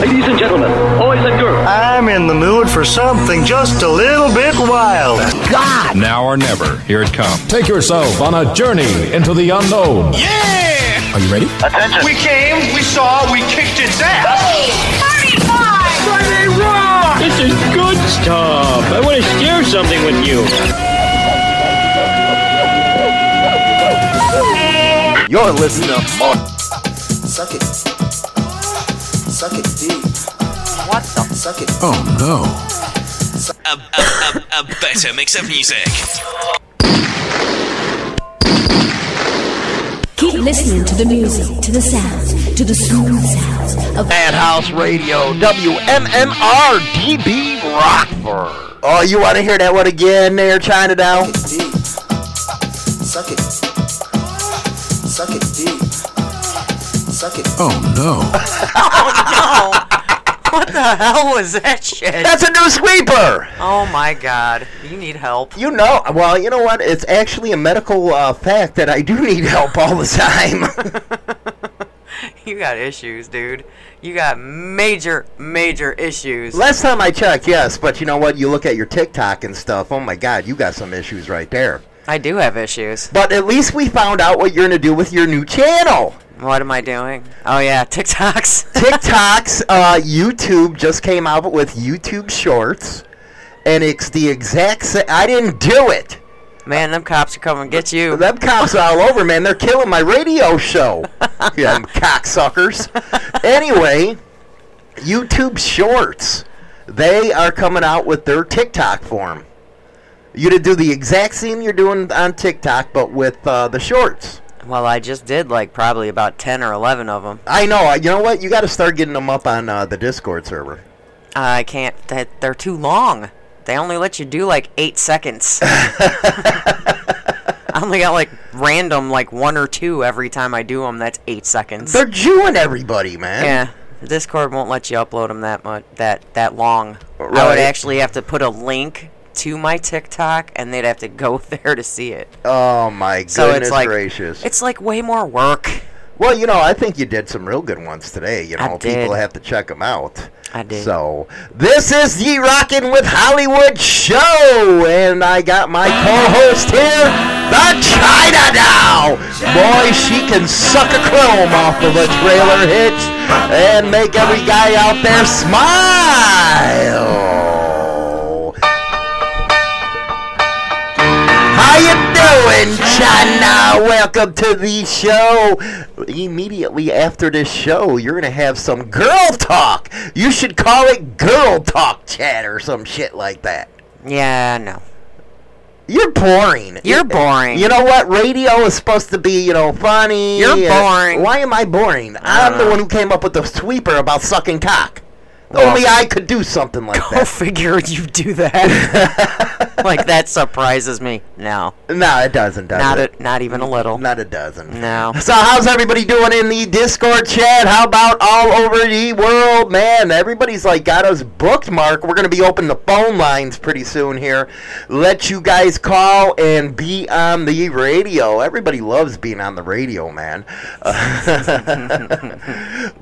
Ladies and gentlemen, boys and girls. I'm in the mood for something just a little bit wild. God! Now or never, here it comes. Take yourself on a journey into the unknown. Yeah! Are you ready? Attention. We came, we saw, we kicked its ass. Friday rock! This is good stuff. I want to share something with you. You're listening to more. Suck it. Suck it deep. What the? Suck it. Oh no. A, a, a, a better mix of music. Keep listening to the music, to the sounds, to the smooth sounds of Madhouse Radio, WMMR DB Rockford. Oh, you want to hear that one again there, Chinatown? Suck it deep. Suck it. Suck it deep. Suck it. Oh no. Oh no! What the hell was that shit? That's a new sweeper! Oh my god. You need help. You know, well, you know what? It's actually a medical uh, fact that I do need help all the time. You got issues, dude. You got major, major issues. Last time I checked, yes, but you know what? You look at your TikTok and stuff. Oh my God, you got some issues right there. I do have issues. But at least we found out what you're gonna do with your new channel. What am I doing? Oh yeah, TikToks. TikToks, uh, YouTube just came out with YouTube Shorts, and it's the exact same. I didn't do it. Man, them cops are coming to get you. Them cops are all over, man. They're killing my radio show. yeah, them cocksuckers. Anyway, YouTube Shorts. They are coming out with their TikTok form. You to do the exact same you're doing on TikTok, but with uh, the shorts. Well, I just did like probably about 10 or 11 of them. I know. You know what? You got to start getting them up on uh, the Discord server. I can't. They're too long. They only let you do like eight seconds. I only got like random like one or two every time I do them. That's eight seconds. They're Jewing everybody, man. Yeah, Discord won't let you upload them that much that that long. I would actually have to put a link to my TikTok, and they'd have to go there to see it. Oh my goodness So it's like gracious. it's like way more work. Well, you know, I think you did some real good ones today. You know, people have to check them out. I did. So, this is the Rockin' with Hollywood show, and I got my co-host here, the China now. Boy, she can suck a chrome off of a trailer hitch and make every guy out there smile. Doing, China? Welcome to the show. Immediately after this show, you're gonna have some girl talk. You should call it girl talk chat or some shit like that. Yeah, no. You're boring. You're eh, boring. You know what? Radio is supposed to be, you know, funny. You're boring. Why am I boring? I'm the uh-huh. one who came up with the sweeper about sucking cock. Well- Only I could do something like Go that. figure you do that. like that surprises me. No, No, it doesn't. Does not it? a, not even a little. Not a dozen. No. So how's everybody doing in the Discord chat? How about all over the world, man? Everybody's like got us booked, Mark. We're gonna be opening the phone lines pretty soon here. Let you guys call and be on the radio. Everybody loves being on the radio, man.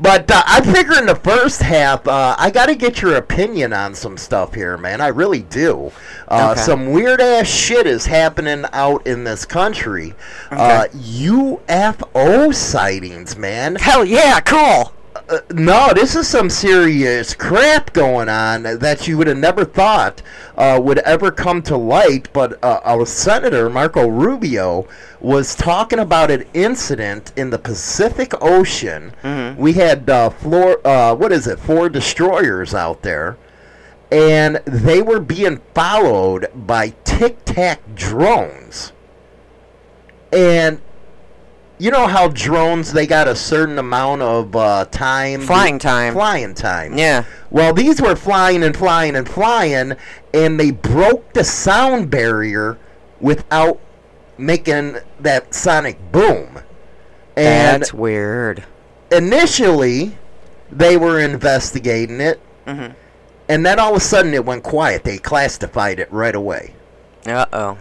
but uh, I figure in the first half, uh, I got to get your opinion on some stuff here, man. I really do. Uh, Okay. Some weird ass shit is happening out in this country. Uh, UFO sightings, man. Hell yeah, cool. Uh, no, this is some serious crap going on that you would have never thought uh, would ever come to light. But uh, our senator Marco Rubio was talking about an incident in the Pacific Ocean. We had uh, floor, uh, what is it, four destroyers out there, and they were being followed by Tic Tac drones. And you know how drones they got a certain amount of uh, time Flying time. flying time Yeah. well these were flying and flying and flying and they broke the sound barrier without making that sonic boom and That's weird. initially they were investigating it Mhm. and then all of a sudden it went quiet they classified it right away Uh oh.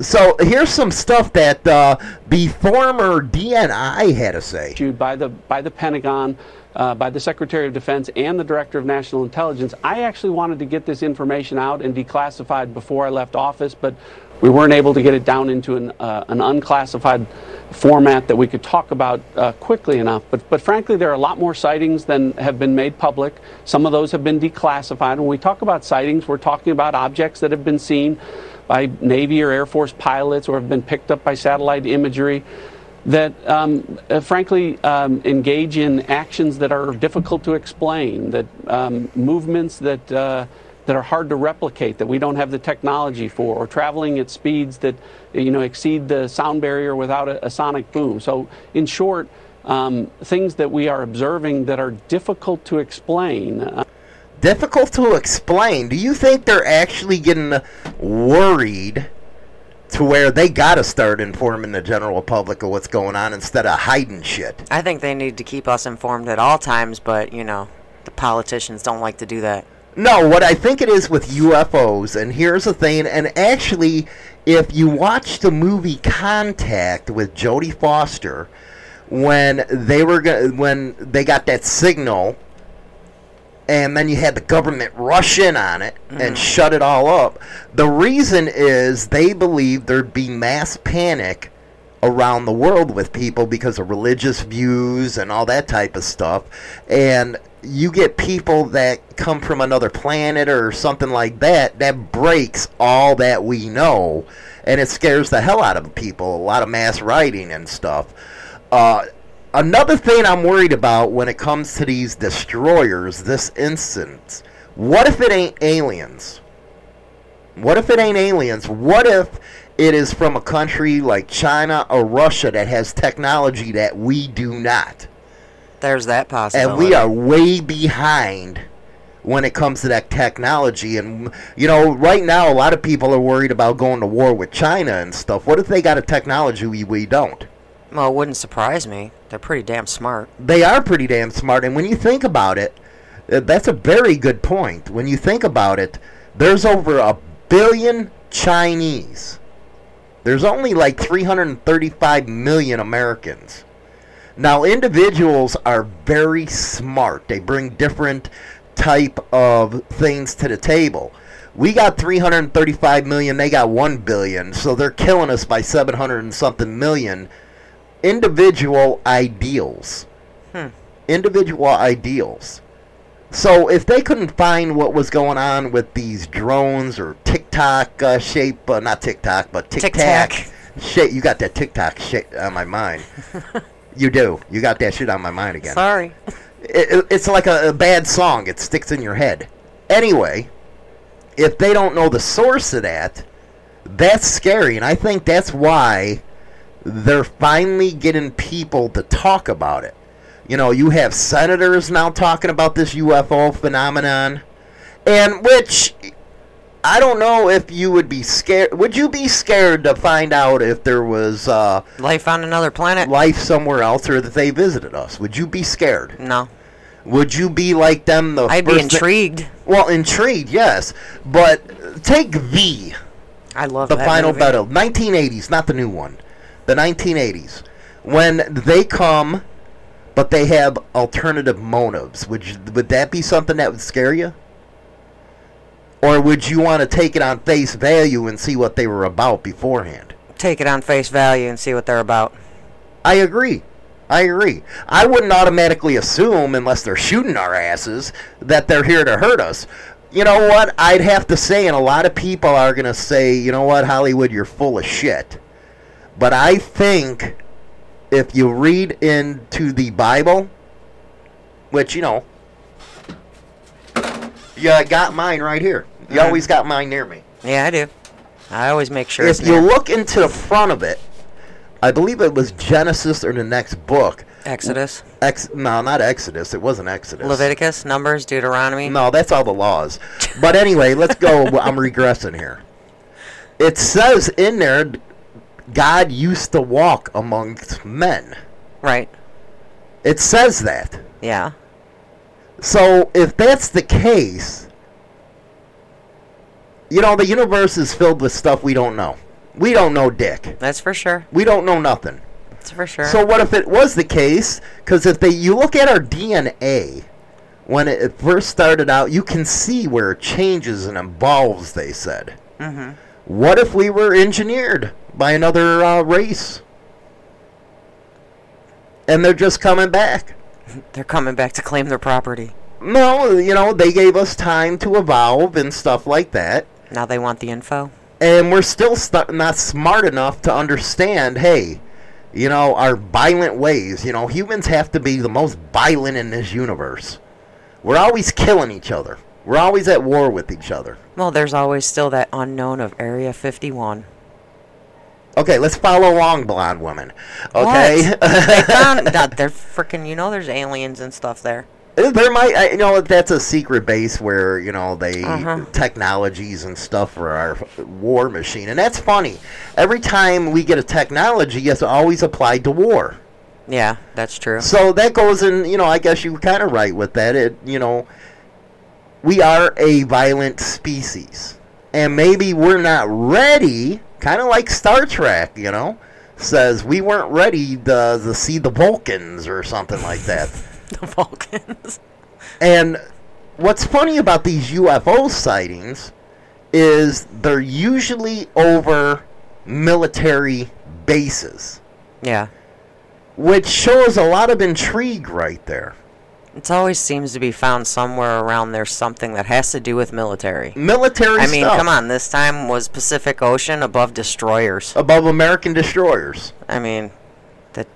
So here's some stuff that uh, the former DNI had to say. issued by the by the Pentagon, uh, by the Secretary of Defense, and the Director of National Intelligence. I actually wanted to get this information out and declassified before I left office, but we weren't able to get it down into an, uh, an unclassified format that we could talk about uh, quickly enough. But but frankly, there are a lot more sightings than have been made public. Some of those have been declassified. When we talk about sightings, we're talking about objects that have been seen by Navy or Air Force pilots or have been picked up by satellite imagery that um, uh, frankly um, engage in actions that are difficult to explain, that um, movements that uh, that are hard to replicate, that we don't have the technology for, or traveling at speeds that you know exceed the sound barrier without a, a sonic boom. So, in short, um, things that we are observing that are difficult to explain. Uh, Difficult to explain. Do you think they're actually getting worried to where they got to start informing the general public of what's going on instead of hiding shit? I think they need to keep us informed at all times, but you know, the politicians don't like to do that. No, what I think it is with UFOs, and here's the thing, and actually, if you watch the movie Contact with Jodie Foster, when they were go- when they got that signal, and then you had the government rush in on it and shut it all up. The reason is they believe there'd be mass panic around the world with people because of religious views and all that type of stuff. And you get people that come from another planet or something like that, that breaks all that we know. And it scares the hell out of people. A lot of mass writing and stuff. Uh, another thing I'm worried about when it comes to these destroyers, this instance, what if it ain't aliens? What if it ain't aliens? What if it is from a country like China or Russia that has technology that we do not? There's that possibility. And we are way behind when it comes to that technology. And, you know, right now, a lot of people are worried about going to war with China and stuff. What if they got a technology we, we don't? Well, it wouldn't surprise me. They're pretty damn smart. They are pretty damn smart. And when you think about it, uh, that's a very good point. When you think about it, there's over a billion Chinese. There's only like 335 million Americans. Now, individuals are very smart. They bring different type of things to the table. We got 335 million, they got 1 billion, so they're killing us by 700 and something million individual ideals. Hmm. Individual ideals. So if they couldn't find what was going on with these drones or TikTok uh, shape, uh, not TikTok, but TikTok shit, you got that TikTok shit on my mind. you do. You got that shit on my mind again. Sorry. It, it- it's like a, a bad song. It sticks in your head. Anyway, if they don't know the source of that, that's scary, and I think that's why they're finally getting people to talk about it. You know, you have senators now talking about this UFO phenomenon, and which I don't know if you would be scared. Would you be scared to find out if there was uh, Life on another planet? life somewhere else, or that they visited us? Would you be scared? No. Would you be like them? The I'd be thi- intrigued. well, intrigued, yes, but take V, I love the final movie. battle, 1980s, not the new one, the 1980s, when they come, but they have alternative motives. Would you, would that be something that would scare you? Or would you want to take it on face value and see what they were about beforehand? Take it on face value and see what they're about. I agree. I agree. I wouldn't automatically assume, unless they're shooting our asses, that they're here to hurt us. You know what? I'd have to say, and a lot of people are going to say, you know what, Hollywood, you're full of shit. But I think if you read into the Bible, which, you know, you got mine right here. You Mhm. always got mine near me. Yeah, I do. I always make sure If you look into the front of it, I believe it was Genesis or the next book. Exodus, Ex- no, not Exodus. It wasn't Exodus. Leviticus, Numbers, Deuteronomy. No, that's all the laws. But anyway, let's go. I'm regressing here. It says in there, God used to walk amongst men. Right. It says that. Yeah. So if that's the case, you know, the universe is filled with stuff we don't know. We don't know dick. That's for sure. We don't know nothing. That's for sure. So what if it was the case? Because if they, you look at our DNA, when it first started out, you can see where it changes and evolves. They said. Mm-hmm. What if we were engineered by another uh, race? And they're just coming back. They're coming back to claim their property. No, you know, they gave us time to evolve and stuff like that. Now they want the info. And we're still st- not smart enough to understand, hey, you know, our violent ways. You know, humans have to be the most violent in this universe. We're always killing each other. We're always at war with each other. Well, there's always still that unknown of Area 51. Okay, let's follow along, blonde woman. Okay, they found that they're freaking. You know, there's aliens and stuff there. there might, I, you know, that's a secret base where you know they Uh-huh. technologies and stuff for our war machine, and that's funny. Every time we get a technology, it's always applied to war. Yeah, that's true. So that goes in, you know, I guess you were kind of right with that. It, you know, we are a violent species. And maybe we're not ready, kind of like Star Trek, you know, says we weren't ready to, to see the Vulcans or something like that. the Vulcans. And what's funny about these UFO sightings is they're usually over military bases, Yeah. which shows a lot of intrigue right there. It always seems to be found somewhere around there something that has to do with military. Military I mean, stuff. come on. This time was Pacific Ocean above destroyers. above American destroyers. I mean, that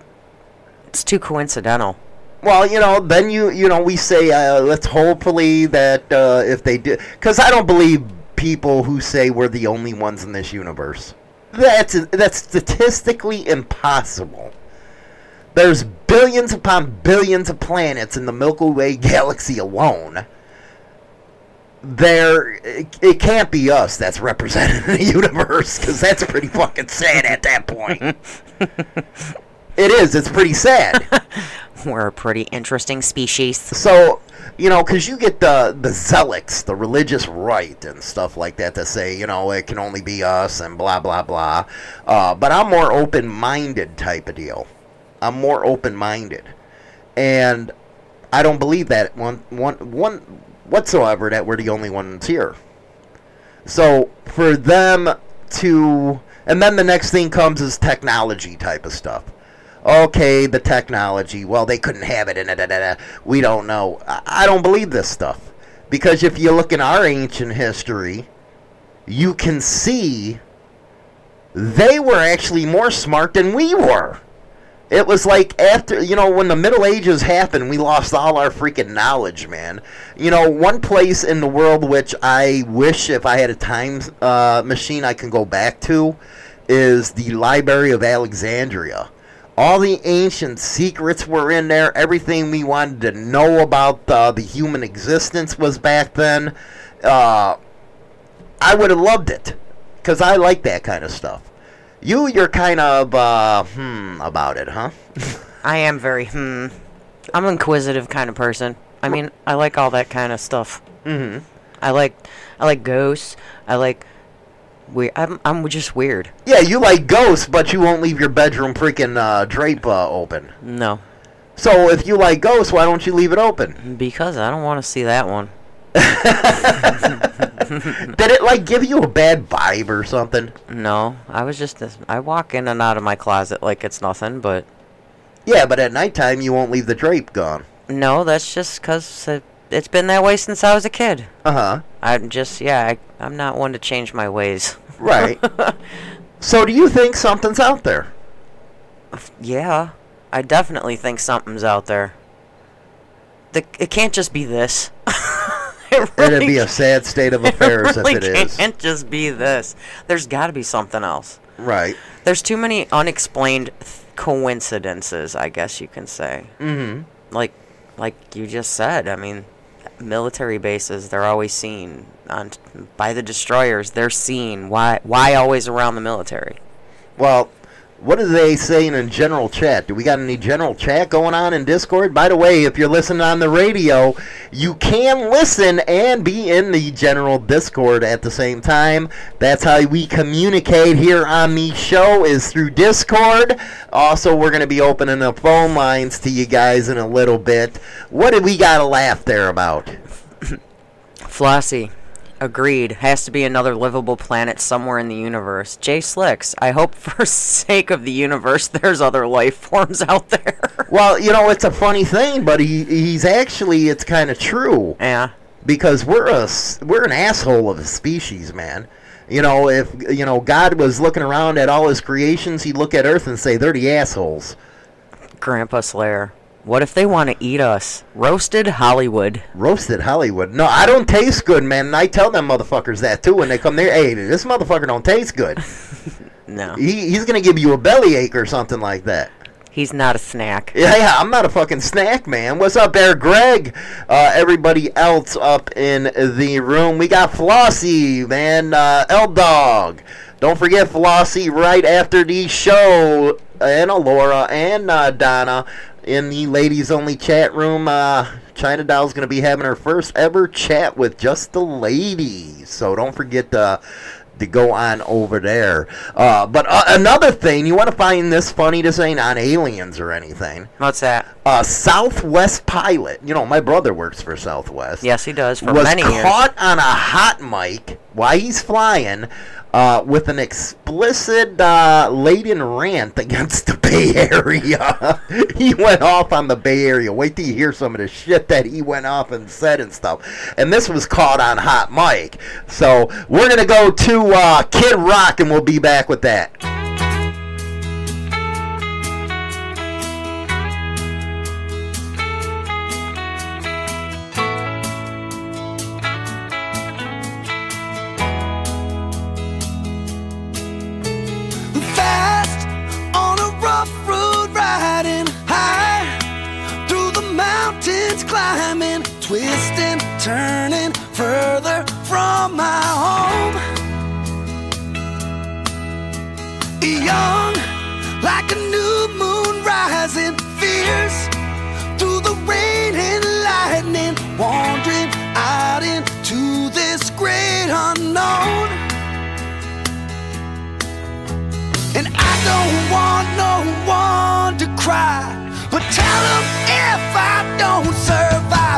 it's too coincidental. Well, you know, then you you know we say uh, let's hopefully that uh, if they do, because I don't believe people who say we're the only ones in this universe. That's that's statistically impossible. There's billions upon billions of planets in the Milky Way galaxy alone. There, it, it can't be us that's represented in the universe because that's pretty fucking sad at that point. it is. It's pretty sad. We're a pretty interesting species. So, you know, because you get the the zealots, the religious right, and stuff like that, to say, you know, it can only be us and blah blah blah. Uh, but I'm more open-minded type of deal. I'm more open-minded, and I don't believe that one one one whatsoever that we're the only ones here. So for them to, and then the next thing comes is technology type of stuff okay, the technology, well, they couldn't have it, and we don't know. I don't believe this stuff. Because if you look in our ancient history, you can see they were actually more smart than we were. It was like after, you know, when the Middle Ages happened, we lost all our freaking knowledge, man. You know, one place in the world which I wish if I had a time uh, machine I can go back to is the Library of Alexandria all the ancient secrets were in there. Everything we wanted to know about uh, the human existence was back then. Uh, I would have loved it because I like that kind of stuff. You, you're kind of uh, hmm about it, huh? I am very hmm. I'm an inquisitive kind of person. I mean, I like all that kind of stuff. Mm-hmm. I like, I like ghosts. I like, we. I'm, I'm just weird. Yeah, you like ghosts, but you won't leave your bedroom freaking uh, drape uh, open. No, So if you like ghosts, why don't you leave it open? because I don't want to see that one. Did it like give you a bad vibe or something? No, I was just. this- I walk in and out of my closet like it's nothing, but Yeah, but at nighttime you won't leave the drape gone. no, that's just because it, it's been that way since I was a kid. Uh huh. I'm just, yeah, I, I'm not one to change my ways. Right. so do you think something's out there? Yeah, I definitely think something's out there. The, it can't just be this. it It'd be a sad state of affairs really if it is. can't just be this. There's got to be something else. Right. There's too many unexplained th- coincidences, I guess you can say. Mm-hmm. Like, like you just said. I mean, military bases they're always seen on by the destroyers. They're seen. Why? Why always around the military? Well, What are they saying in general chat? Do we got any general chat going on in Discord? By the way, if you're listening on the radio, you can listen and be in the general Discord at the same time. That's how we communicate here on the show is through Discord. Also, we're going to be opening up phone lines to you guys in a little bit. What did we got to laugh there about? Flossie. Agreed. Has to be another livable planet somewhere in the universe. Jay Slicks. I hope for sake of the universe there's other life forms out there. Well, you know, it's a funny thing, but he he's actually it's kind of true. Yeah. Because we're a we're an asshole of a species, man. You know, if you know God was looking around at all his creations, he'd look at Earth and say they're the assholes. Grandpa Slayer. What if they want to eat us? Roasted Hollywood. Roasted Hollywood. No, I don't taste good, man. And I tell them motherfuckers that too when they come there. Hey, this motherfucker don't taste good. No. He, he's gonna give you a bellyache or something like that. He's not a snack. Yeah, yeah, I'm not a fucking snack, man. What's up there, Greg? Uh, everybody else up in the room. We got Flossie, man. Uh, L Dog. Don't forget Flossie right after the show. And Alora and uh, Donna in the ladies only chat room. Uh, China Doll's going to be having her first ever chat with just the ladies. So don't forget to to go on over there. Uh, but uh, another thing, you want to find this funny? This ain't on aliens or anything. What's that? Uh, Southwest pilot. You know, my brother works for Southwest. Yes, he does for was many years. caught on a hot mic while he's flying. Uh, with an explicit uh, laden rant against the Bay Area. he went off on the Bay Area. Wait till you hear some of the shit that he went off and said and stuff. And this was caught on Hot Mic. So we're going to go to uh, Kid Rock and we'll be back with that. Twisting, turning further from my home. Young like a new moon rising, fierce through the rain and lightning, wandering out into this great unknown. And I don't want no one to cry. But tell them if I don't survive,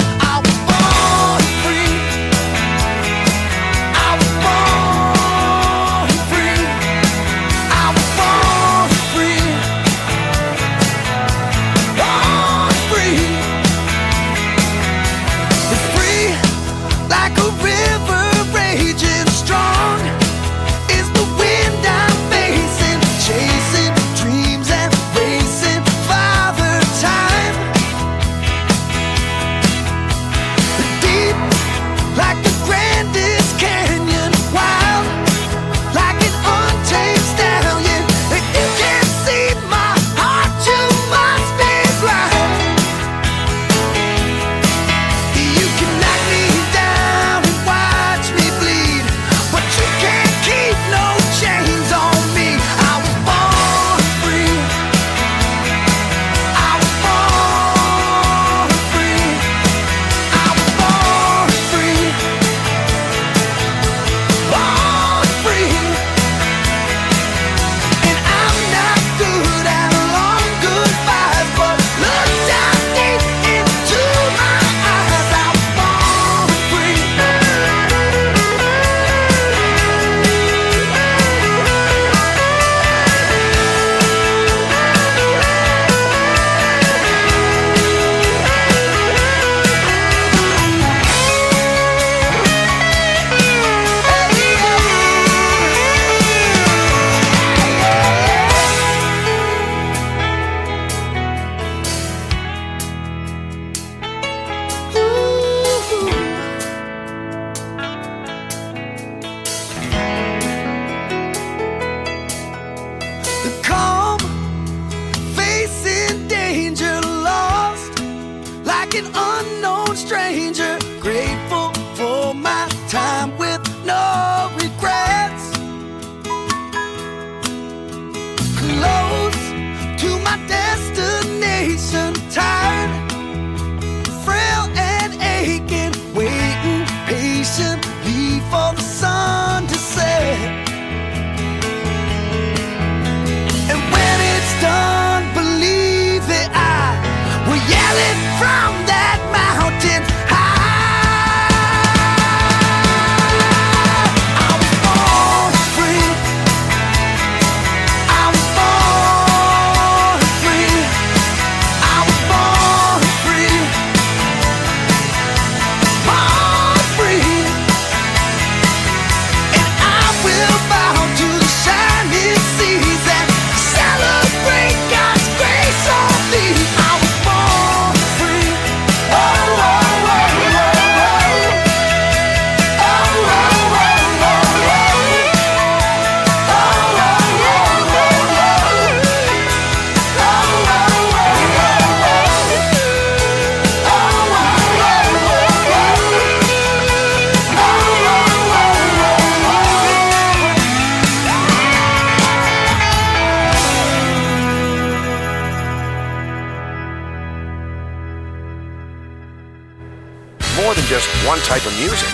one type of music.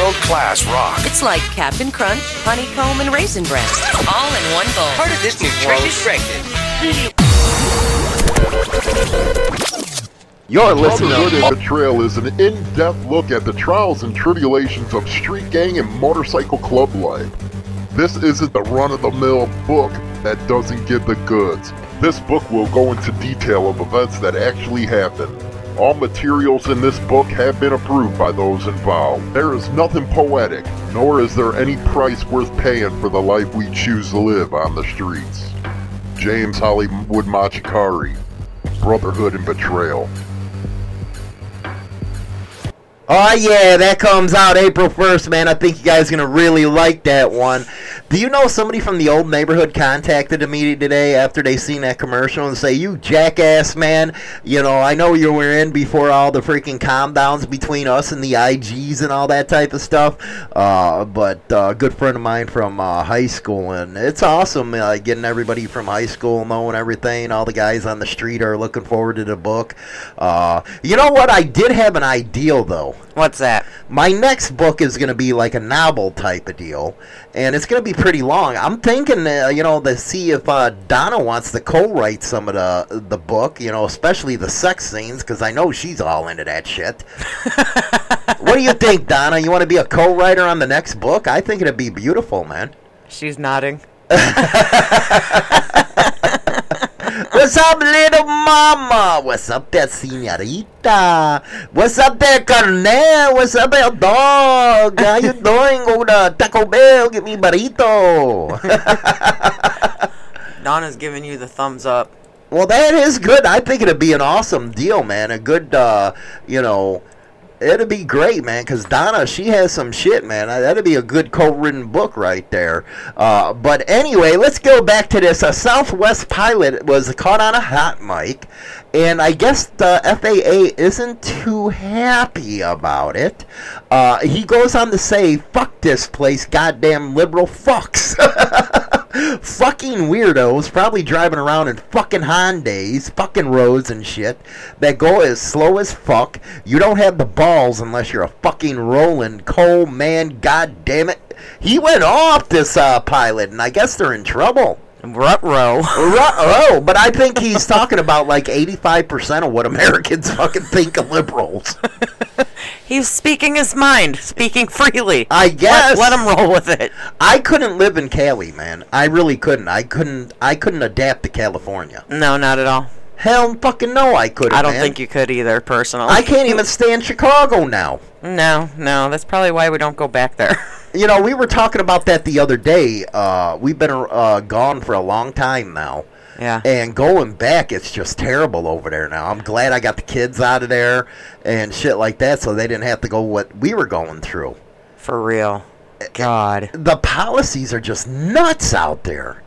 World class rock. It's like Captain Crunch, Honeycomb, and Raisin Bran. All in one bowl. Part of this nutritious breakfast. You're listening Brotherhood to and Betrayal is an in-depth look at the trials and tribulations of street gang and motorcycle club life. This isn't the run-of-the-mill book that doesn't give the goods. This book will go into detail of events that actually happened. All materials in this book have been approved by those involved. There is nothing poetic, nor is there any price worth paying for the life we choose to live on the streets. James Hollywood Machikari, Brotherhood and Betrayal. Oh yeah, that comes out April 1st, man. I think you guys are going to really like that one. Do you know somebody from the old neighborhood contacted me today after they seen that commercial and say, "You jackass, man, you know, I know you were in before all the freaking calm downs between us and the IGs and all that type of stuff." Uh, but uh, a good friend of mine from uh, high school and it's awesome uh, getting everybody from high school knowing everything. All the guys on the street are looking forward to the book. Uh, you know what? I did have an ideal though. What's that? My next book is going to be like a novel type of deal, and it's going to be pretty long. I'm thinking, uh, you know, to see if uh, Donna wants to co-write some of the the book, you know, especially the sex scenes, because I know she's all into that shit. what do you think, Donna? You want to be a co-writer on the next book? I think it'd be beautiful, man. She's nodding. What's up, little mama? What's up there, senorita? What's up there, carnal? What's up there, dog? How you doing? Go to Taco Bell, get me burrito. Donna's giving you the thumbs up. well, that is good. I think it'd be an awesome deal, man. A good, uh, you know, it'd be great, man. Because Donna, she has some shit, man. That'd be a good co-written book right there. Uh, but anyway, let's go back to this. A Southwest pilot was caught on a hot mic, and I guess the FAA isn't too happy about it. Uh, he goes on to say, "Fuck this place, goddamn liberal fucks." fucking weirdos probably driving around in fucking Hondas, fucking roads and shit that go as slow as fuck. You don't have the balls unless you're a fucking rolling coal man. God damn it. He went off this uh, pilot, and I guess they're in trouble. Rut-row. Rut-row. But I think he's talking about like 85% of what Americans fucking think of liberals. He's speaking his mind, speaking freely. I guess. Let, let him roll with it. I couldn't live in Cali, man. I really couldn't. I couldn't. I couldn't adapt to California. No, not at all. Hell, fucking no, I couldn't. I don't man. think you could either, personally. I can't even stand Chicago now. No, no, that's probably why we don't go back there. You know, we were talking about that the other day. Uh, we've been uh, gone for a long time now. Yeah. And going back, it's just terrible over there now. I'm glad I got the kids out of there and shit like that so they didn't have to go what we were going through. For real. God. The policies are just nuts out there.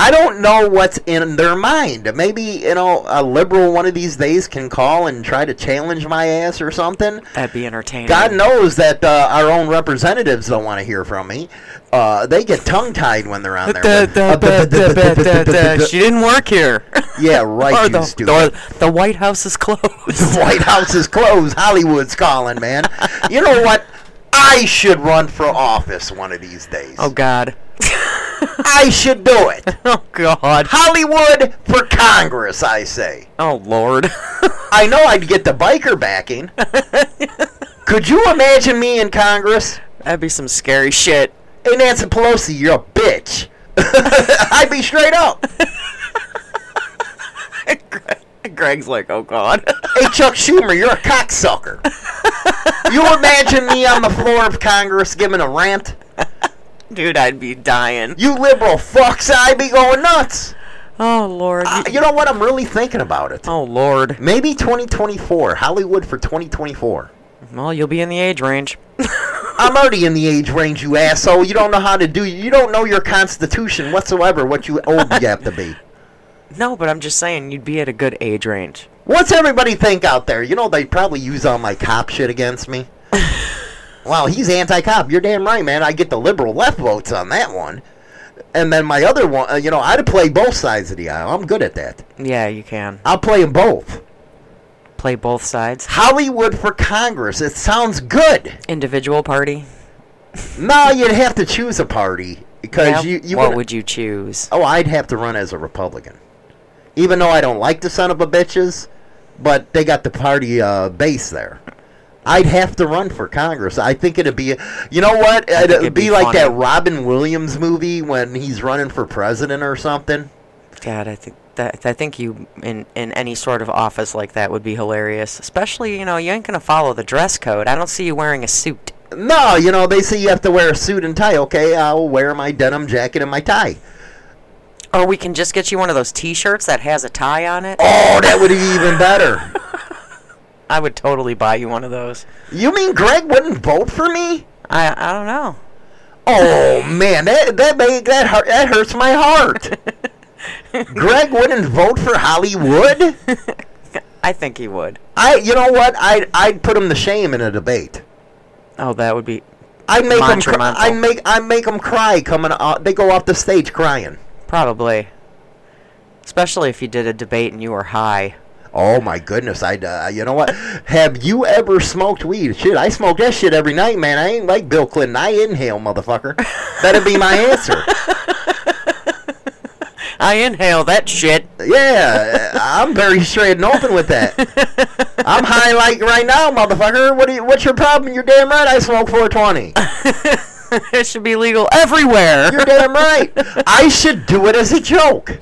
I don't know what's in their mind. Maybe, you know, a liberal one of these days can call and try to challenge my ass or something. That'd be entertaining. God knows that uh, our own representatives don't want to hear from me. Uh, they get tongue tied when they're on there. She didn't work here. Yeah, right, you the, stupid. the, the White House is closed. The White House is closed. Hollywood's calling, man. You know what? I should run for office one of these days. Oh, God. I should do it. Oh God. Hollywood for Congress, I say. Oh Lord. I know I'd get the biker backing. Could you imagine me in Congress? That'd be some scary shit. Hey, Nancy Pelosi, you're a bitch. I'd be straight up. Greg's like, oh God. hey, Chuck Schumer, you're a cocksucker. you imagine me on the floor of Congress giving a rant? Dude, I'd be dying. You liberal fucks, I'd be going nuts. Oh Lord. Uh, you know what? I'm really thinking about it. Oh Lord. Maybe 2024. Hollywood for 2024. Well, you'll be in the age range. I'm already in the age range, you asshole. You don't know how to do. You don't know your constitution whatsoever. What you old you have to be. No, but I'm just saying you'd be at a good age range. What's everybody think out there? You know they probably use all my cop shit against me. wow, he's anti-cop. You're damn right, man. I get the liberal left votes on that one. And then my other one, uh, you know, I'd play both sides of the aisle. I'm good at that. Yeah, you can. I'll play them both. Play both sides. Hollywood for Congress. It sounds good. Individual party. no, you'd have to choose a party because Yeah, you. you what would- would you choose? Oh, I'd have to run as a Republican. Even though I don't like the son of a bitches, but they got the party uh, base there. I'd have to run for Congress. I think it'd be, you know what? It'd, it'd be, be like funny. that Robin Williams movie when he's running for president or something. God, I think that I think you in in any sort of office like that would be hilarious. Especially, you know, you ain't gonna follow the dress code. I don't see you wearing a suit. No, you know they say you have to wear a suit and tie. Okay, I'll wear my denim jacket and my tie. Or we can just get you one of those T-shirts that has a tie on it. Oh, that would be even better. I would totally buy you one of those. You mean Greg wouldn't vote for me? I I don't know. Oh man, that that that hurt, that hurts my heart. Greg wouldn't vote for Hollywood. I think he would. I, you know what? I'd I'd put him to shame in a debate. Oh, that would be I'd make him. Cry, I'd make I make him cry coming. Uh, they go off the stage crying. probably. Especially if you did a debate and you were high. Oh my goodness! I, uh, you know what? Have you ever smoked weed? Shit, I smoke that shit every night, man. I ain't like Bill Clinton. I inhale, motherfucker. That'd be my answer. I inhale that shit. Yeah, I'm very straight and open with that. I'm high like right now, motherfucker. What do you, what's your problem? You're damn right. I smoke 420. it should be legal everywhere. You're damn right. I should do it as a joke.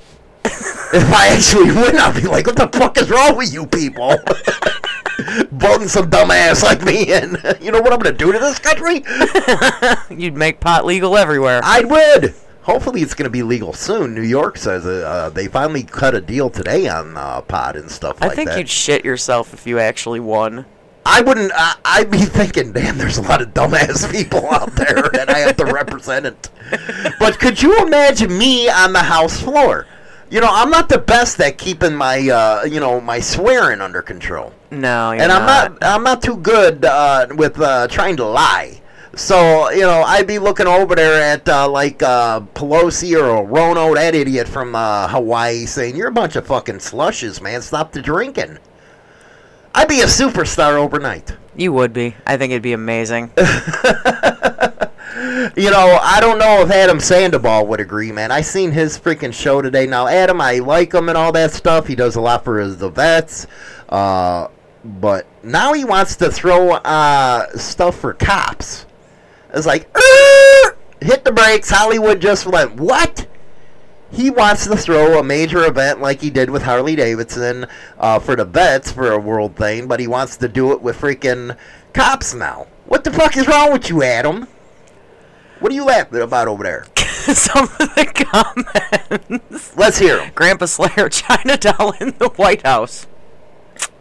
If I actually win, I'll be like, what the fuck is wrong with you people? Voting some dumbass like me in. You know what I'm going to do to this country? You'd make pot legal everywhere. I would. Hopefully, it's going to be legal soon. New York says uh, uh, they finally cut a deal today on uh, pot and stuff like that. I like think that. you'd shit yourself if you actually won. I wouldn't. I, I'd be thinking, damn, there's a lot of dumbass people out there that I have to represent it. But could you imagine me on the House floor? You know, I'm not the best at keeping my, uh, you know, my swearing under control, No, you're and I'm not. not. I'm not too good uh, with uh, trying to lie. So you know, I'd be looking over there at uh, like uh, Pelosi or Rono, that idiot from uh, Hawaii, saying, "You're a bunch of fucking slushes, man. Stop the drinking." I'd be a superstar overnight. You would be. I think it'd be amazing. You know, I don't know if Adam Sandoval would agree, man. I seen his freaking show today. Now, Adam, I like him and all that stuff. He does a lot for his the vets, uh, but now he wants to throw uh, stuff for cops. It's like, "Er, hit the brakes. Hollywood just went what? He wants to throw a major event like he did with Harley Davidson uh, for the vets for a world thing, but he wants to do it with freaking cops now. What the fuck is wrong with you, Adam? What are you laughing about over there? Some of the comments. Let's hear them. Grandpa Slayer, China doll in the White House.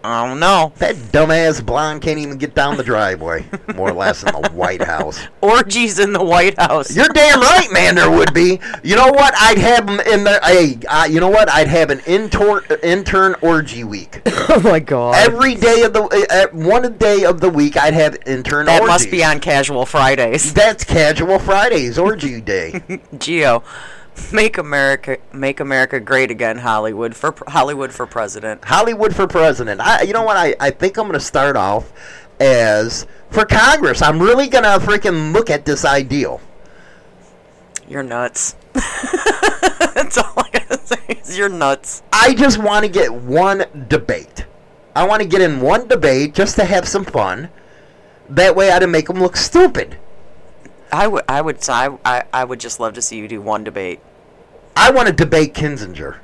I don't know. That dumbass blonde can't even get down the driveway, more or less, in the White House. Orgies in the White House. You're damn right, man. There would be. You know what? I'd have them in the. Hey, uh, you know what? I'd have an intern intern orgy week. oh my god. Every day of the uh, one day of the week, I'd have intern. that orgies. must be on Casual Fridays. That's casual Fridays orgy day. Geo, make America make America great again. Hollywood for Hollywood for president. Hollywood for president. I, you know what? I, I think I'm going to start off as for Congress. I'm really going to freaking look at this ideal. You're nuts. That's all I gotta say is you're nuts. I just want to get one debate. I want to get in one debate just to have some fun. That way, I'd make them look stupid. I would, I would, I, I, I would just love to see you do one debate. I want to debate Kinzinger.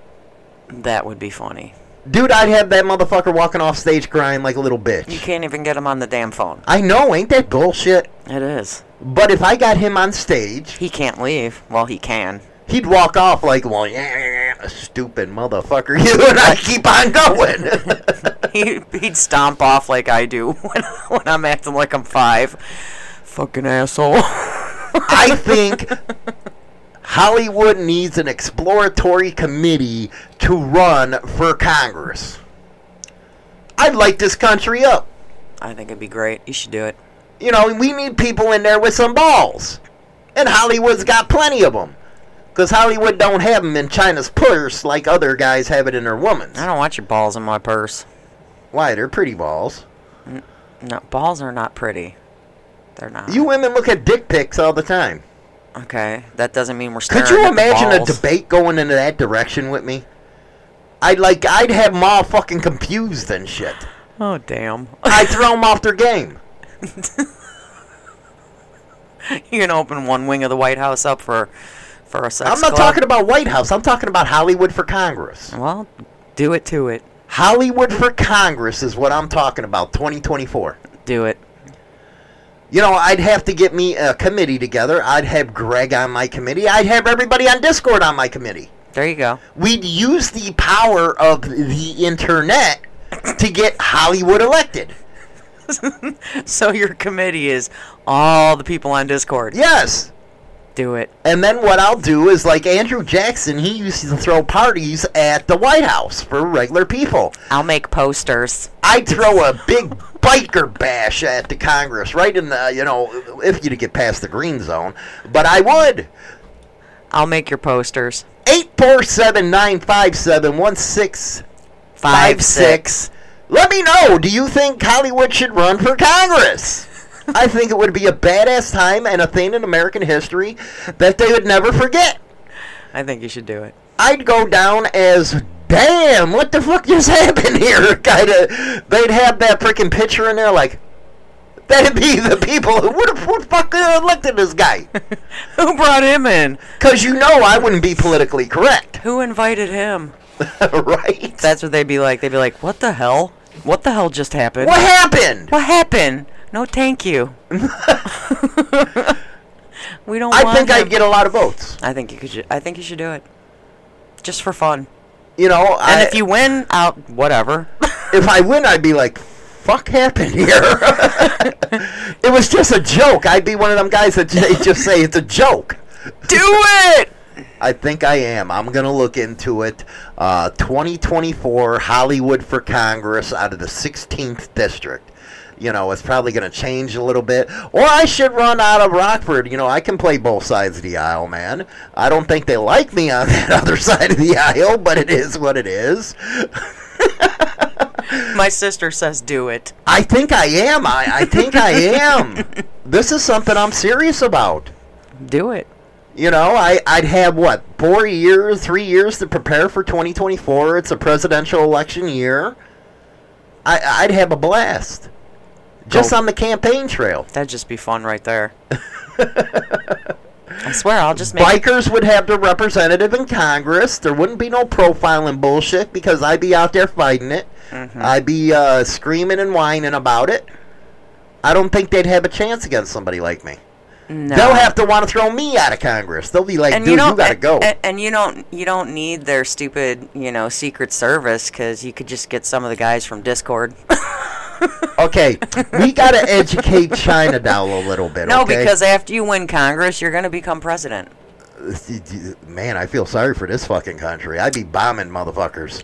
That would be funny. Dude, I'd have that motherfucker walking off stage crying like a little bitch. You can't even get him on the damn phone. I know, ain't that bullshit? It is. But if I got him on stage, He can't leave. Well, he can. he'd walk off like, well, yeah, stupid motherfucker, you and I keep on going. he, he'd stomp off like I do when, when I'm acting like I'm five. Fucking asshole. I think Hollywood needs an exploratory committee to run for Congress. I'd light this country up. I think it'd be great. You should do it. You know, we need people in there with some balls. And Hollywood's got plenty of them. Because Hollywood don't have them in China's purse like other guys have it in their woman's. I don't want your balls in my purse. Why? They're pretty balls. No, balls are not pretty. They're not. You women look at dick pics all the time. Okay, that doesn't mean we're Could you imagine a debate going into that direction with me? I'd like, I'd have them all fucking confused and shit. Oh, damn. I'd throw them off their game. you can open one wing of the White House up for, for a sex I'm not club. talking about White House. I'm talking about Hollywood for Congress. Well, do it to it. Hollywood for Congress is what I'm talking about. 2024. Do it. You know, I'd have to get me a committee together. I'd have Greg on my committee. I'd have everybody on Discord on my committee. There you go. We'd use the power of the internet to get Hollywood elected. So your committee is all the people on Discord. Yes. Do it. And then what I'll do is like Andrew Jackson, he used to throw parties at the White House for regular people. I'll make posters. I'd throw a big biker bash at the Congress, right in the, you know, if you get past the green zone. But I would. I'll make your posters. 847 957 1656. Let me know. Do you think Hollywood should run for Congress? I think it would be a badass time and a thing in American history that they would never forget. I think you should do it. I'd go down as damn, what the fuck just happened here? Kind of, they'd have that freaking picture in there, like that'd be the people who would have would fucking elected this guy. Who brought him in? Cause you know I wouldn't be politically correct, Who invited him? right? That's what they'd be like. They'd be like, "What the hell? What the hell just happened? What happened? What happened? No, thank you. we don't. I think. I'd get a lot of votes. I think you could. I think you should do it, just for fun. You know, And I, if you win, out whatever. if I win, I'd be like, "Fuck happened here?" it was just a joke. I'd be one of them guys that they just say it's a joke. do it. I think I am. I'm gonna look into it. Uh, 2024 Hollywood for Congress out of the 16th district. You know, it's probably gonna change a little bit. Or I should run out of Rockford. You know, I can play both sides of the aisle, man. I don't think they like me on that other side of the aisle, but it is what it is. My sister says do it. I think I am. I, I think I am. this is something I'm serious about. Do it. You know, I, I'd have what, four years, three years to prepare for 2024. It's a presidential election year. I, I'd have a blast. Just Go. on the campaign trail. That'd just be fun right there. I swear, I'll just make. Bikers would have their representative in Congress. There wouldn't be no profiling bullshit because I'd be out there fighting it. Mhm. I'd be uh, screaming and whining about it. I don't think they'd have a chance against somebody like me. No. They'll have to want to throw me out of Congress. They'll be like, and dude, you you, don't, gotta go. And, and you don't you don't need their stupid you know secret service because you could just get some of the guys from Discord. okay, we gotta educate China down a little bit. no, okay? because after you win Congress, you're gonna become president. man, I feel sorry for this fucking country. I'd be bombing motherfuckers.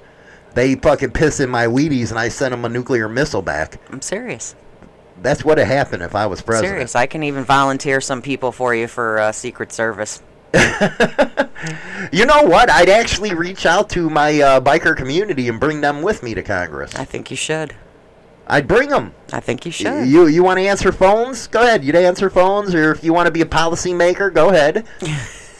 They fucking piss in my Wheaties and I send them a nuclear missile back. I'm serious. That's what'd happen if I was president. Serious. I can even volunteer some people for you for uh, Secret Service. You know what? I'd actually reach out to my uh, biker community and bring them with me to Congress. I think you should. I'd bring them. I think you should. You you want to answer phones? Go ahead. You'd answer phones, or if you want to be a policymaker, go ahead.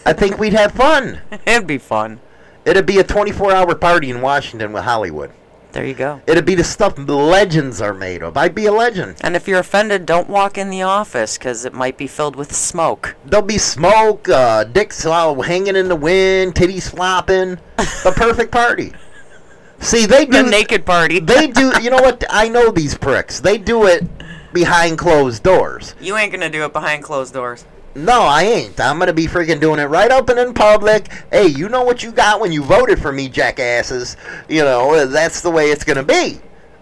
I think we'd have fun. It'd be fun. It'd be a 24-hour party in Washington with Hollywood. There you go. It'd be the stuff legends are made of. I'd be a legend. And if you're offended, don't walk in the office because it might be filled with smoke. There'll be smoke, uh, dicks all hanging in the wind, titties flopping. The perfect party. See, they do The naked party. They do. You know what? I know these pricks. They do it behind closed doors. You ain't gonna do it behind closed doors. No, I ain't. I'm gonna be freaking doing it right up and in public. Hey, you know what you got when you voted for me, jackasses. You know uh, that's the way it's gonna be.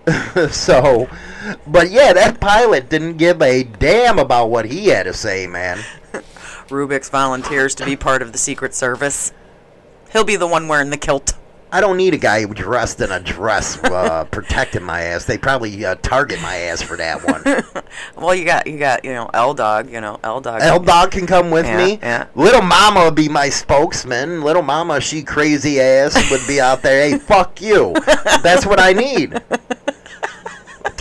so, but yeah, that pilot didn't give a damn about what he had to say, man. Rubik's volunteers to be part of the Secret Service. He'll be the one wearing the kilt. I don't need a guy dressed in a dress uh, protecting my ass. They probably uh, target my ass for that one. Well, you got you got you know L Dog. You know L Dog. L Dog can come with Yeah, me. yeah. Little Mama would be my spokesman. Little Mama, she crazy ass would be out there. Hey, fuck you. That's what I need.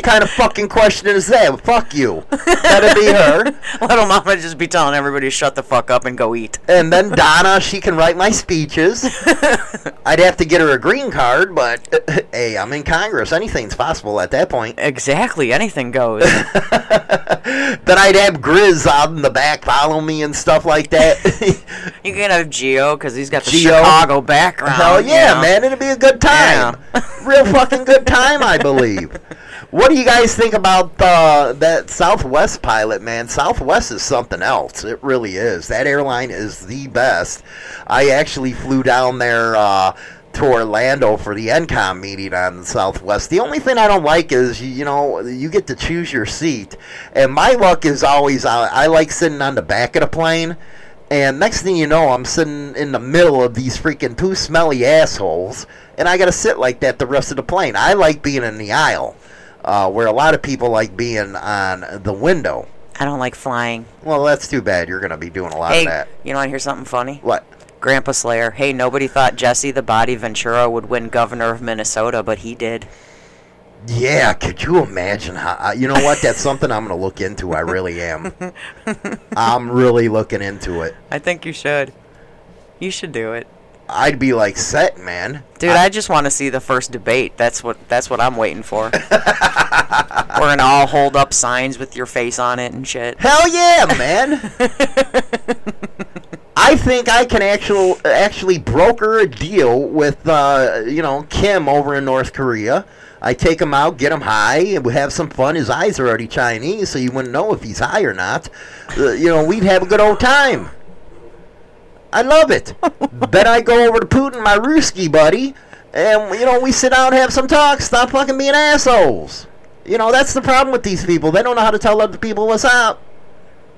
What kind of fucking question is that? Fuck you. That'd be her. Little Mama just be telling everybody to shut the fuck up and go eat. And then Donna, she can write my speeches. I'd have to get her a green card, but hey, I'm in Congress. Anything's possible at that point. Exactly, anything goes. Then I'd have Grizz out in the back follow me and stuff like that. you can have Geo because he's got the Geo. Chicago background. Hell you yeah, know. man. It'd be a good time. Real fucking good time, I believe. What do you guys think about uh, that Southwest pilot, man? Southwest is something else. It really is. That airline is the best. I actually flew down there uh, to Orlando for the NCOM meeting on Southwest. The only thing I don't like is, you, know, you get to choose your seat. And my luck is always, I, I like sitting on the back of the plane. And next thing you know, I'm sitting in the middle of these freaking two smelly assholes, and I gotta sit like that the rest of the plane. I like being in the aisle, uh, where a lot of people like being on the window. I don't like flying. Well, that's too bad. You're gonna be doing a lot hey, of that. you know, I hear something funny. What? Grandpa Slayer. Hey, nobody thought Jesse the Body Ventura would win governor of Minnesota, but he did. Yeah, could you imagine how? Uh, you know what? That's something I'm gonna look into. I really am. I'm really looking into it. I think you should. You should do it. I'd be like set, man. Dude, I, just want to see the first debate. That's what that's what I'm waiting for. We're gonna all hold up signs with your face on it and shit. Hell yeah, man! I think I can actually actually broker a deal with uh, you know Kim over in North Korea. I take him out, get him high, and we have some fun. His eyes are already Chinese, so you wouldn't know if he's high or not. Uh, you know, we'd have a good old time. I love it. then I go over to Putin, my Ruski buddy, and you know we sit down and have some talk. Stop fucking being assholes. You know that's the problem with these people. They don't know how to tell other people what's up.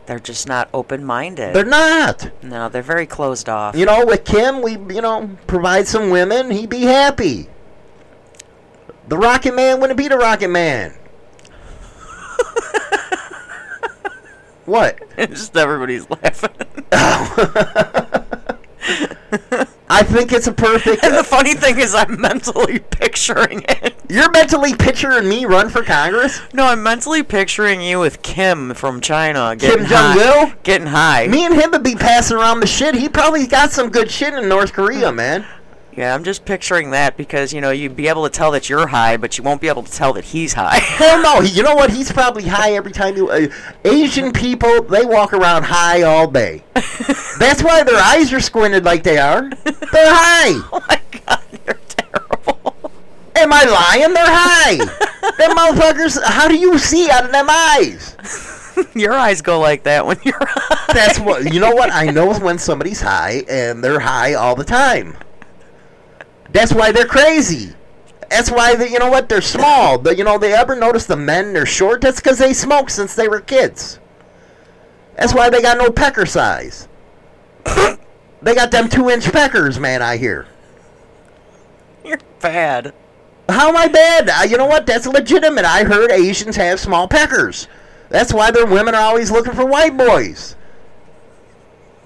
They're just not open-minded. They're not. No, they're very closed off. You know, with Kim, we you know provide some women. He'd be happy. The Rocket Man wouldn't be the Rocket Man. what? just everybody's laughing. I think it's a perfect. And the uh, funny thing is, I'm mentally picturing it. You're mentally picturing me run for Congress. No, I'm mentally picturing you with Kim from China. Kim Jong Il. Getting high. Me and him would be passing around the shit. He probably got some good shit in North Korea, mm. man. Yeah, I'm just picturing that because you know you'd be able to tell that you're high, but you won't be able to tell that he's high. Hell no. You know what? He's probably high every time you. Uh, Asian people, they walk around high all day. That's why their eyes are squinted like they are. They're high. oh my god, you're terrible. Am I lying? They're high. them motherfuckers. How do you see out of them eyes? Your eyes go like that when you're high. That's what. You know what? I know is when somebody's high, and they're high all the time. That's why they're crazy. That's why they, you know what? They're small. But you know, they ever notice the men they're short? That's because they smoked since they were kids. That's why they got no pecker size. they got them two-inch peckers, man. I hear. You're bad. How am I bad? Uh, you know what? That's legitimate. I heard Asians have small peckers. That's why their women are always looking for white boys.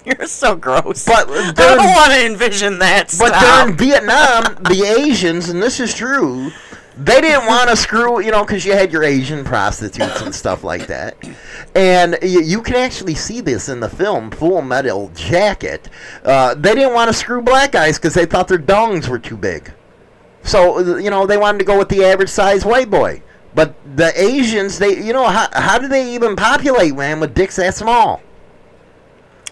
You're so gross. But I don't want to envision that. but Stop. during Vietnam, the Asians, and this is true, They didn't want to screw, you know, because you had your Asian prostitutes and stuff like that. And you, you can actually see this in the film Full Metal Jacket. Uh, they didn't want to screw black guys because they thought their dongs were too big. So, you know, they wanted to go with the average size white boy. But the Asians, they, you know, how, how do they even populate, man, with dicks that small?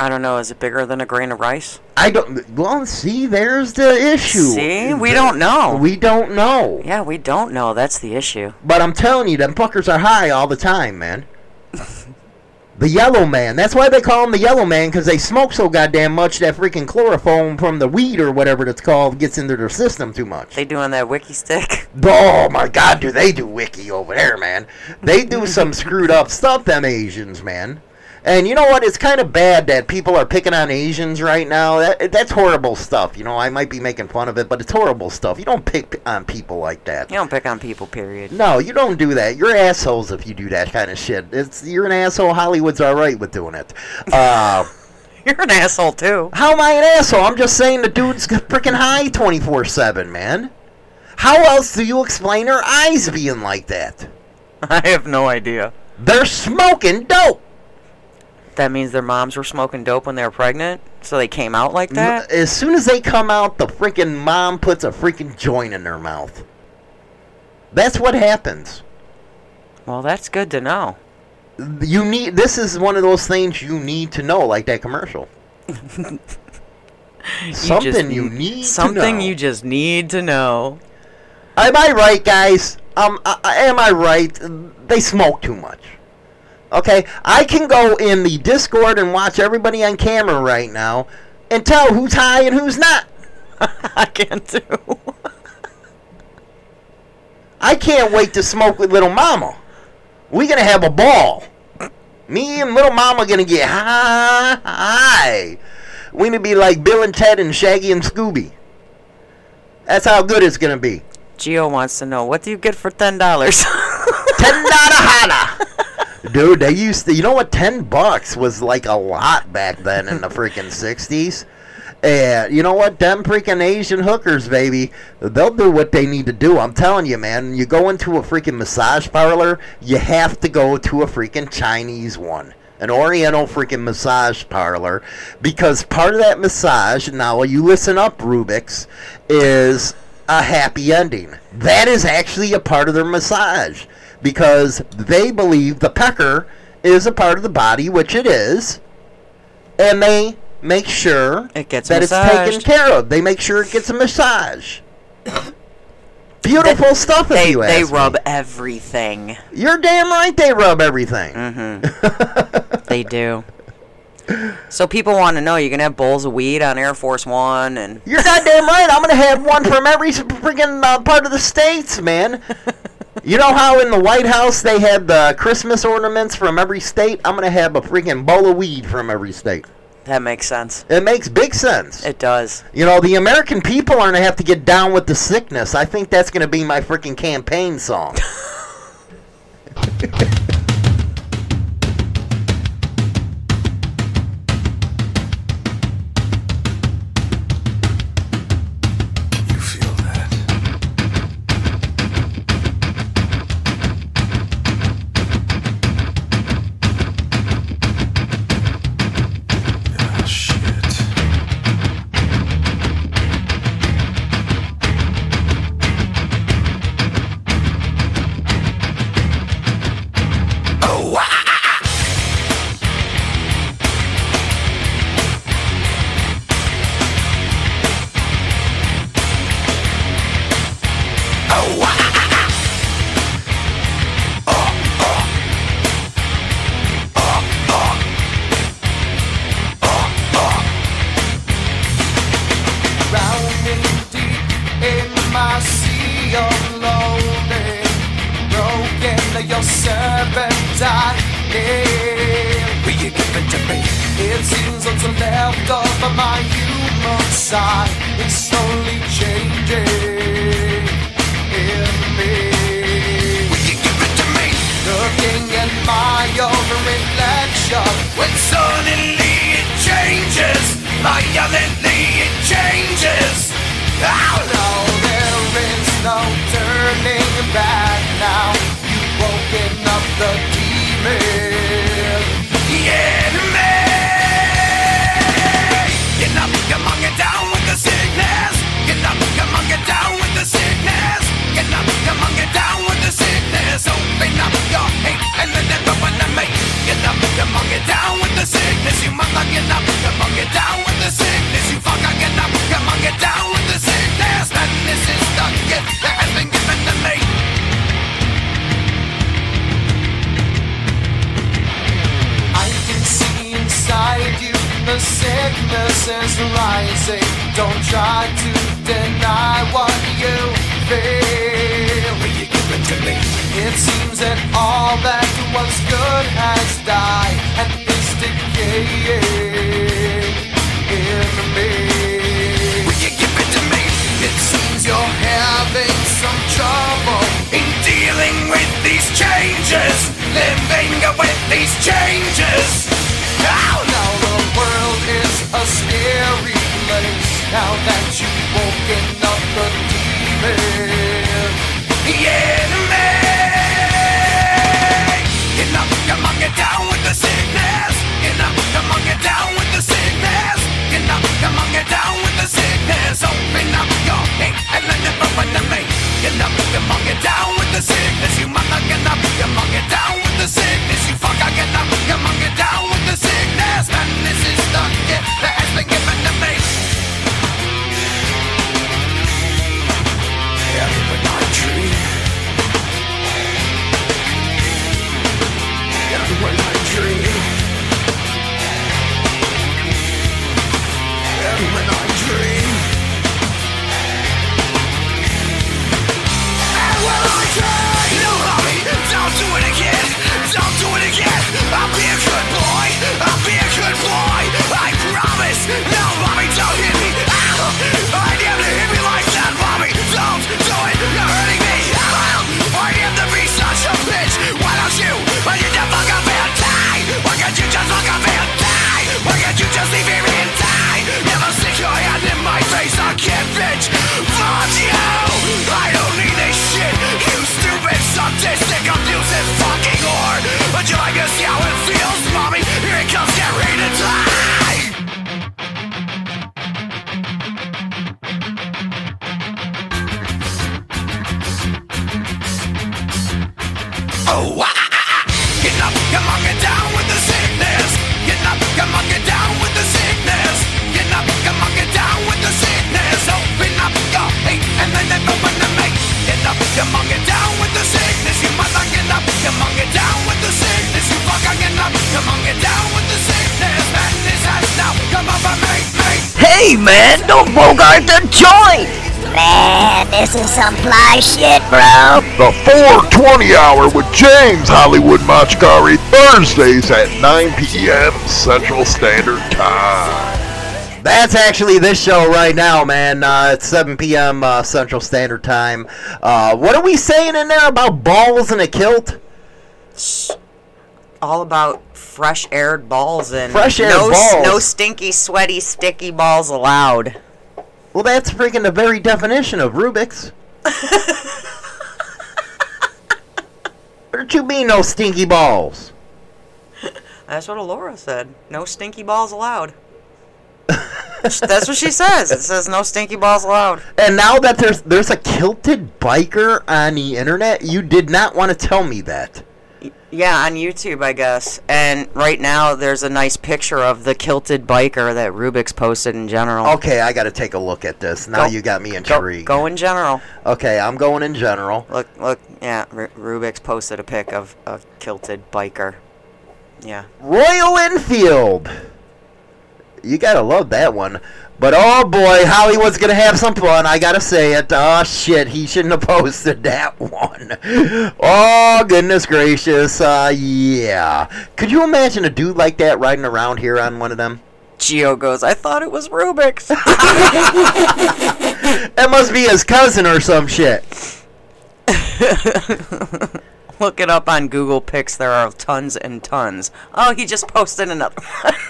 I don't know. Is it bigger than a grain of rice? I don't. Well, see, there's the issue. See, we don't know. We don't know. Yeah, we don't know. That's the issue. But I'm telling you, them fuckers are high all the time, man. the yellow man. That's why they call him the yellow man, because they smoke so goddamn much that freaking chloroform from the weed or whatever it's called gets into their system too much. They doing that wiki stick? Oh my god, do they do wiki over there, man? They do some screwed up stuff, them Asians, man. And you know what? It's kind of bad that people are picking on Asians right now. That that's horrible stuff. You know, I might be making fun of it, but it's horrible stuff. You don't pick on people like that. You don't pick on people, period. No, you don't do that. You're assholes if you do that kind of shit. It's you're an asshole. Hollywood's all right with doing it. Uh, You're an asshole too. how am I an asshole? I'm just saying the dude's freaking high 24 seven, man. How else do you explain her eyes being like that? I have no idea. They're smoking dope. That means their moms were smoking dope when they were pregnant, so they came out like that. As soon as they come out, the freaking mom puts a freaking joint in their mouth. That's what happens. Well, that's good to know. You need. This is one of those things you need to know, like that commercial. something just- you need. Something to know. you just need to know. Am I right, guys? Um, I- am I right? They smoke too much. Okay, I can go in the Discord and watch everybody on camera right now and tell who's high and who's not. I can too. I can't wait to smoke with little mama. We gonna have a ball. Me and little mama gonna get high, high. We gonna be like Bill and Ted and Shaggy and Scooby. That's how good it's gonna be. Geo wants to know what do you get for ten dollars? Ten dollar hana. Dude, they used to. You know what? Ten bucks was like a lot back then in the freaking sixties. And you know what? Them freaking Asian hookers, baby, they'll do what they need to do. I'm telling you, man. You go into a freaking massage parlor, you have to go to a freaking Chinese one. An Oriental freaking massage parlor. Because part of that massage, now you listen up, Rubik's, is a happy ending. That is actually a part of their massage. Because they believe the pecker is a part of the body, which it is. And they make sure It gets that it's massaged. taken care of. They make sure it gets a massage. Beautiful stuff, if they you they ask me. rub everything. You're damn right they rub everything. Mm-hmm. they do. So people want to know you can have bowls of weed on Air Force One, and You're goddamn right. I'm gonna have one from every freaking uh, part of the states, man. You know how in the White House they had the Christmas ornaments from every state? I'm gonna have a freaking bowl of weed from every state. that makes sense. It makes big sense. It does. You know, the American people are gonna have to get down with the sickness. I think that's gonna be my freaking campaign song. deny what you feel. Will you give it to me? It seems that all that was good has died and is decaying in me. Will you give it to me? It seems you're having some trouble in dealing with these changes, living with these changes. Now, now the world is a scary place. Now that. You sickness. Get up, come on get down with the sickness. Get up, come on get down with the sickness. Up your neighbor the mate. Get up, come on get down with the sickness. You fucker, get up, come on, down with the sickness. And this is the gift that has been given Don't do. You're hurting me. I am to be such a bitch. Why don't you? Why fuck and die? Why can't you just fuck and die? Why can't you just leave here and die? Your hand in my face again, bitch. Fuck you! I don't need this shit. You stupid, sadistic, abusive fucking whore. Would you like to see how it feels, some fly shit, bro. The 420 Hour with James Hollywood Machkari, Thursdays at 9 p.m. Central Standard Time. That's actually this show right now, man. Uh, it's 7 p.m. Uh, Central Standard Time. Uh, what are we saying in there about balls and a kilt? All about fresh aired balls and Fresh aired no, balls. no stinky, sweaty, sticky balls allowed. Well, that's freaking the very definition of Rubik's. What you mean, no stinky balls? That's what Alora said. No stinky balls allowed. That's what she says. It says no stinky balls allowed. And now that there's there's a kilted biker on the internet, you did not want to tell me that. Yeah, on YouTube, I guess. And right now, there's a nice picture of the kilted biker that Rubik's posted in general. Okay, I got to take a look at this. Now Go- you got me Go, intrigued. go in general. Okay, I'm going in general. Look, look. Yeah, R- Rubik's posted a pic of a kilted biker. Yeah. Royal Enfield. You gotta love that one. But oh boy, Hollywood's gonna have some fun. I gotta say it. Oh shit, he shouldn't have posted that one. Oh goodness gracious. Uh, yeah. Could you imagine a dude like that riding around here on one of them? Geo goes, I thought it was Rubik's. That must be his cousin or some shit. Look it up on Google Pics. There are tons and tons. Oh, he just posted another.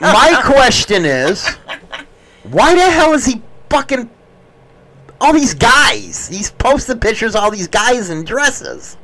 My question is, why the hell is he fucking All these guys. He's posting pictures of all these guys in dresses.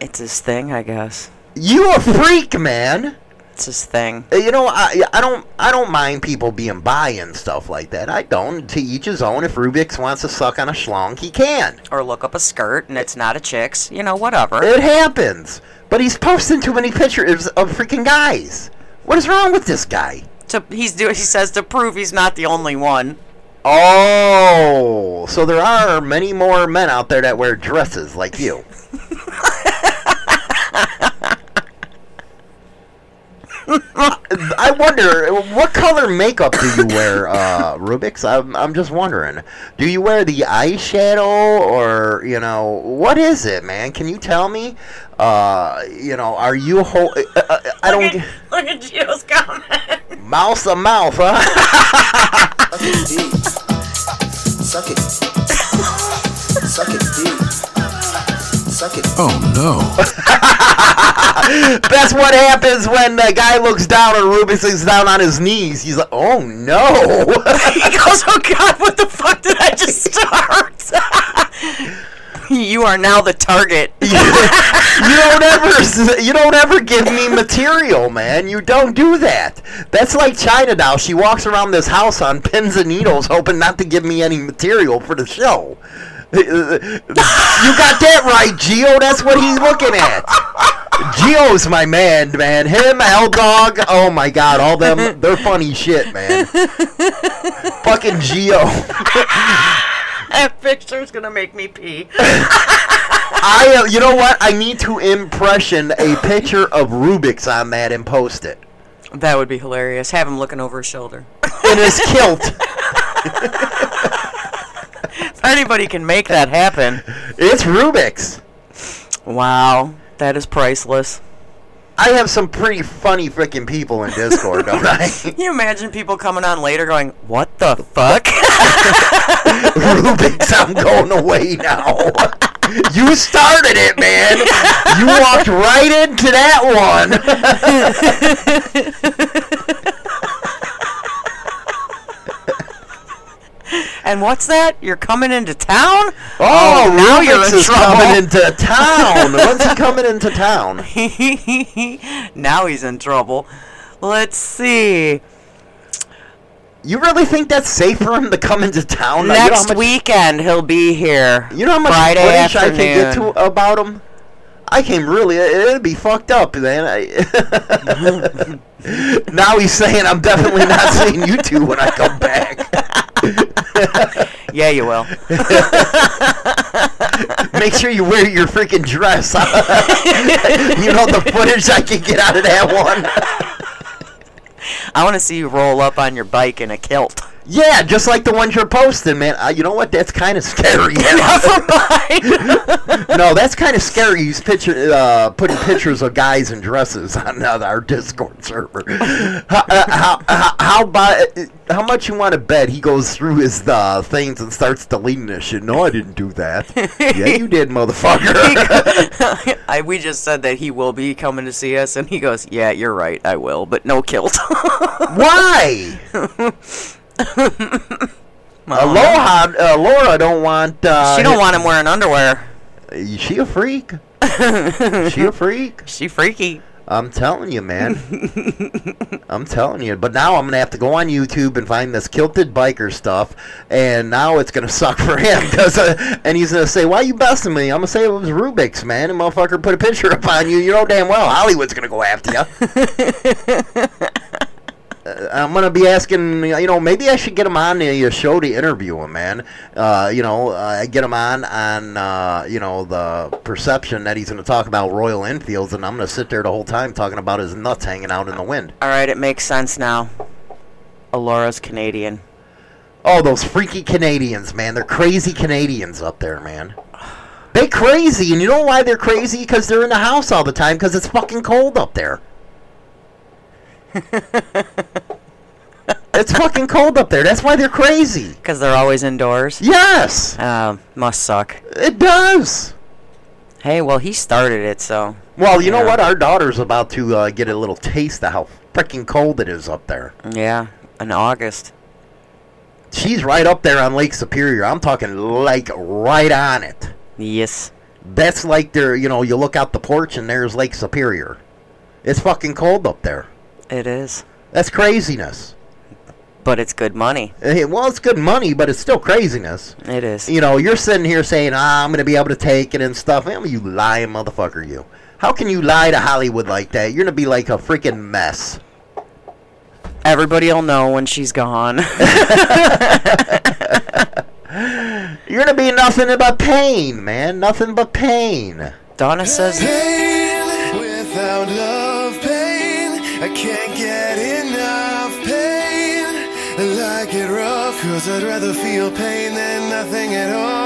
It's his thing, I guess. You a freak, man. It's his thing. Uh, You know, I I don't I don't mind people being bi and stuff like that. I don't. To each his own. If Rubik's wants to suck on a schlong, he can. Or look up a skirt and it's not a chick's. You know, whatever. It happens. But he's posting too many pictures of freaking guys. What is wrong with this guy? To, he's do, He says to prove he's not the only one. Oh, so there are many more men out there that wear dresses like you. I wonder what color makeup do you wear, uh, Rubik's? I'm, I'm just wondering. Do you wear the eyeshadow, or you know, what is it, man? Can you tell me? Uh, you know, are you ho- uh, uh, I don't get Look at Gio's comment. Mouth to mouth, huh? Suck it. Suck it deep. Suck it. Oh no. That's what happens when the guy looks down and Rubik's is down on his knees. He's like, "Oh no!" he goes, "Oh God, what the fuck did I just start?" you are now the target. you don't ever, you don't ever give me material, man. You don't do that. That's like China doll. She walks around this house on pins and needles, hoping not to give me any material for the show. You got that right, Geo. That's what he's looking at. Geo's my man, man. Him, L Dog. Oh my God, all them. They're funny shit, man. Fucking Geo. that picture's gonna make me pee. I, uh, you know what? I need to impression a picture of Rubik's on that and post it That would be hilarious. Have him looking over his shoulder. in his kilt. Anybody can make that happen. It's Rubik's. Wow, that is priceless. I have some pretty funny freaking people in Discord, don't I? Can you imagine people coming on later going, "What the fuck?" Rubik's, I'm going away now. You started it, man. You walked right into that and what's that? You're coming into town? Oh, oh now Rubik's you're in trouble. coming into town. When's he coming into town? now he's in trouble. Let's see. You really think that's safe for him to come into town? Now, you know Next much- weekend he'll be here. You know how much Friday footage I afternoon. can get to about him? I came really, it'd be fucked up, man. I, now he's saying I'm definitely not seeing you two when I come back. Yeah, you will. Make sure you wear your freaking dress. you know the footage I can get out of that one. I want to see you roll up on your bike in a kilt. Yeah, just like the ones you're posting, man. Uh, you know what? That's kind of scary. Never mind. no, that's kind of scary. He's picture, uh, putting pictures of guys in dresses on uh, our Discord server. how, uh, how, how, how, by, how much you want to bet he goes through his uh, things and starts deleting this shit? No, I didn't do that. yeah, you did, motherfucker. I, we just said that he will be coming to see us, and he goes, "Yeah, you're right, I will, but no kilt." Why? Aloha, uh, Laura don't want. Uh, she don't want him wearing underwear. She a freak? she a freak? She freaky. I'm telling you, man. I'm telling you. But now I'm gonna have to go on YouTube and find this kilted biker stuff, and now it's gonna suck for him because, uh, and he's gonna say, "Why you busting me?" I'm gonna say it was Rubik's, man. And motherfucker put a picture up on you. You know damn well Hollywood's gonna go after you. Uh, I'm gonna be asking, you know, maybe I should get him on the uh, show to interview him, man. Uh, you know, uh, get him on on, uh, you know, the perception that he's gonna talk about Royal Enfields, and I'm gonna sit there the whole time talking about his nuts hanging out in the wind. All right, it makes sense now. Alora's Canadian. Oh, those freaky Canadians, man. They're crazy Canadians up there, man. They crazy, and you know why they're crazy? Because they're in the house all the time because it's fucking cold up there. it's fucking cold up there. That's why they're crazy. Because they're always indoors. Yes. Um, must suck. It does. Hey, well, he started it, so. Well, you know what? Our daughter's about to uh, get a little taste of how freaking cold it is up there. Yeah, in August. she's right up there on Lake Superior. I'm talking like right on it. Yes. That's like there, you know, you look out the porch and there's Lake Superior. It's fucking cold up there. It is. That's craziness. But it's good money. Eh, Well, it's good money, but it's still craziness. It is. You know, you're sitting here saying, ah, I'm going to be able to take it and stuff. Man, you lying motherfucker, you. How can you lie to Hollywood like that? You're going to be like a freaking mess. Everybody will know when she's gone. You're going to be nothing but pain, man. Nothing but pain. Donna says. Pain without love, pain. I can't get enough pain. I like it rough, cause I'd rather feel pain than nothing at all.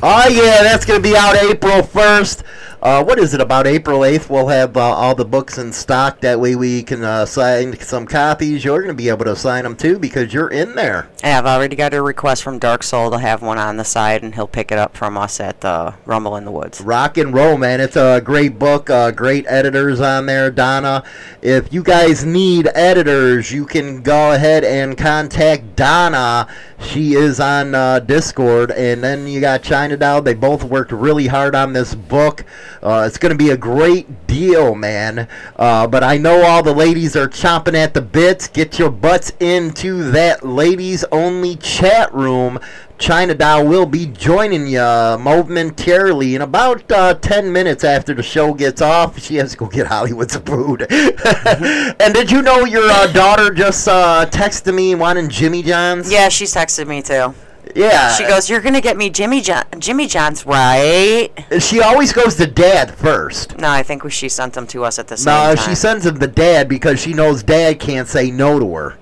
Oh yeah, that's gonna be out April first. Uh, what is it about April eighth? We'll have uh, all the books in stock. That way we can uh, sign some copies. You're gonna be able to sign them too because you're in there. Yeah, I've already got a request from Dark Soul to have one on the side, and he'll pick it up from us at the Rumble in the Woods. Rock and roll, man. It's a great book. Uh, great editors on there, Donna. If you guys need editors, you can go ahead and contact Donna. She is on uh, Discord, and then you got China Doll. They both worked really hard on this book. Uh, it's going to be a great deal, man. Uh, but I know all the ladies are chomping at the bits. Get your butts into that ladies only chat room. China Doll will be joining you momentarily in about uh, 10 minutes after the show gets off. She has to go get Hollywood's some food. and did you know your uh, daughter just uh, texted me wanting Jimmy John's? Yeah, she's texted me too. Yeah. She goes, "You're gonna get me Jimmy John, Jimmy John's, right?" She always goes to dad first. No, I think we- she sent them to us at the same No, time. No, she sends them to dad because she knows dad can't say no to her.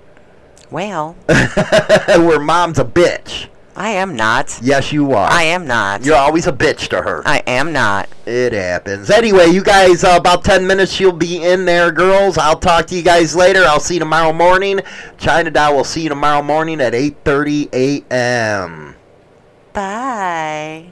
Well, Where mom's a bitch. I am not. Yes, you are. I am not. You're always a bitch to her. I am not. It happens. Anyway, you guys, uh, about 10 minutes, she'll be in there, girls. I'll talk to you guys later. I'll see you tomorrow morning. China Doll will see you tomorrow morning at 8.30 a.m. Bye.